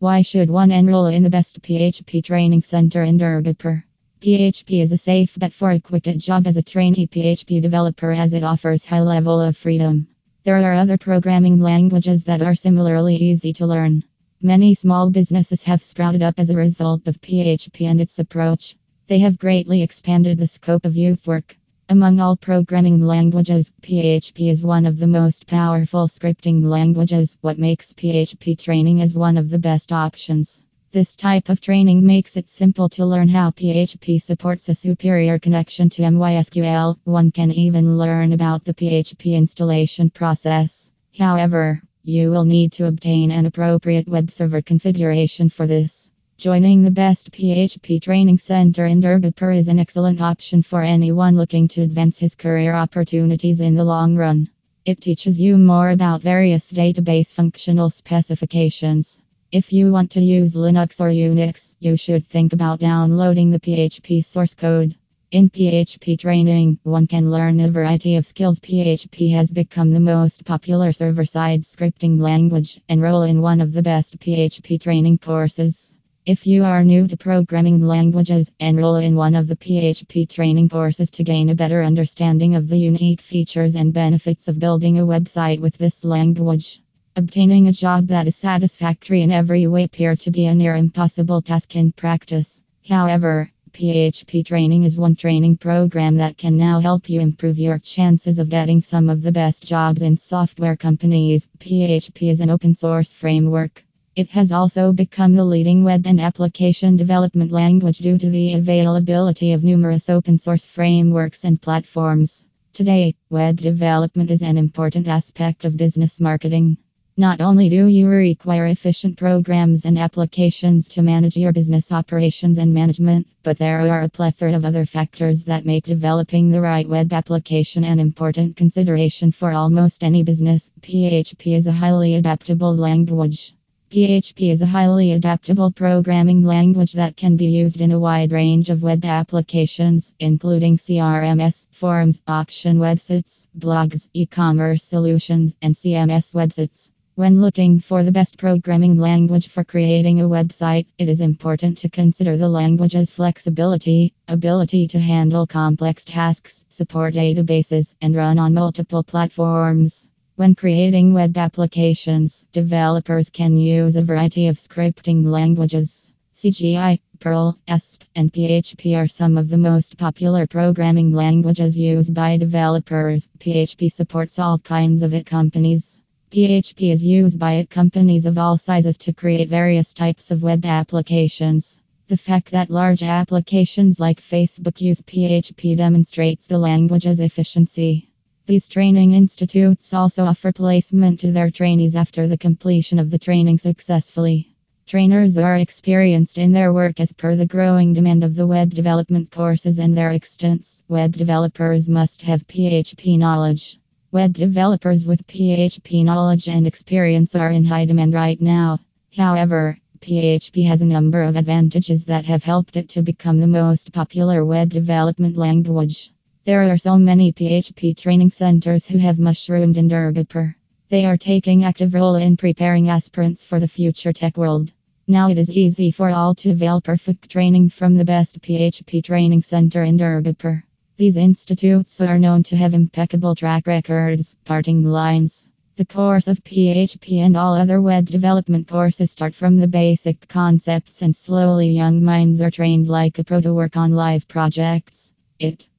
Why should one enroll in the best PHP training center in Durgapur? PHP is a safe bet for a quick job as a trainee PHP developer as it offers high level of freedom. There are other programming languages that are similarly easy to learn. Many small businesses have sprouted up as a result of PHP and its approach. They have greatly expanded the scope of youth work. Among all programming languages, PHP is one of the most powerful scripting languages, what makes PHP training is one of the best options. This type of training makes it simple to learn how PHP supports a superior connection to MySQL. One can even learn about the PHP installation process. However, you will need to obtain an appropriate web server configuration for this. Joining the best PHP training center in Durgapur is an excellent option for anyone looking to advance his career opportunities in the long run. It teaches you more about various database functional specifications. If you want to use Linux or Unix, you should think about downloading the PHP source code. In PHP training, one can learn a variety of skills. PHP has become the most popular server side scripting language. Enroll in one of the best PHP training courses. If you are new to programming languages, enroll in one of the PHP training courses to gain a better understanding of the unique features and benefits of building a website with this language. Obtaining a job that is satisfactory in every way appears to be a near impossible task in practice. However, PHP training is one training program that can now help you improve your chances of getting some of the best jobs in software companies. PHP is an open source framework. It has also become the leading web and application development language due to the availability of numerous open source frameworks and platforms. Today, web development is an important aspect of business marketing. Not only do you require efficient programs and applications to manage your business operations and management, but there are a plethora of other factors that make developing the right web application an important consideration for almost any business. PHP is a highly adaptable language. PHP is a highly adaptable programming language that can be used in a wide range of web applications, including CRMS, forums, auction websites, blogs, e commerce solutions, and CMS websites. When looking for the best programming language for creating a website, it is important to consider the language's flexibility, ability to handle complex tasks, support databases, and run on multiple platforms. When creating web applications, developers can use a variety of scripting languages. CGI, Perl, Asp, and PHP are some of the most popular programming languages used by developers. PHP supports all kinds of it companies. PHP is used by IT companies of all sizes to create various types of web applications. The fact that large applications like Facebook use PHP demonstrates the language's efficiency. These training institutes also offer placement to their trainees after the completion of the training successfully. Trainers are experienced in their work as per the growing demand of the web development courses and their extents. Web developers must have PHP knowledge. Web developers with PHP knowledge and experience are in high demand right now. However, PHP has a number of advantages that have helped it to become the most popular web development language. There are so many PHP training centers who have mushroomed in Durgapur. They are taking active role in preparing aspirants for the future tech world. Now it is easy for all to avail perfect training from the best PHP training center in Durgapur. These institutes are known to have impeccable track records, parting lines. The course of PHP and all other web development courses start from the basic concepts and slowly young minds are trained like a pro to work on live projects. It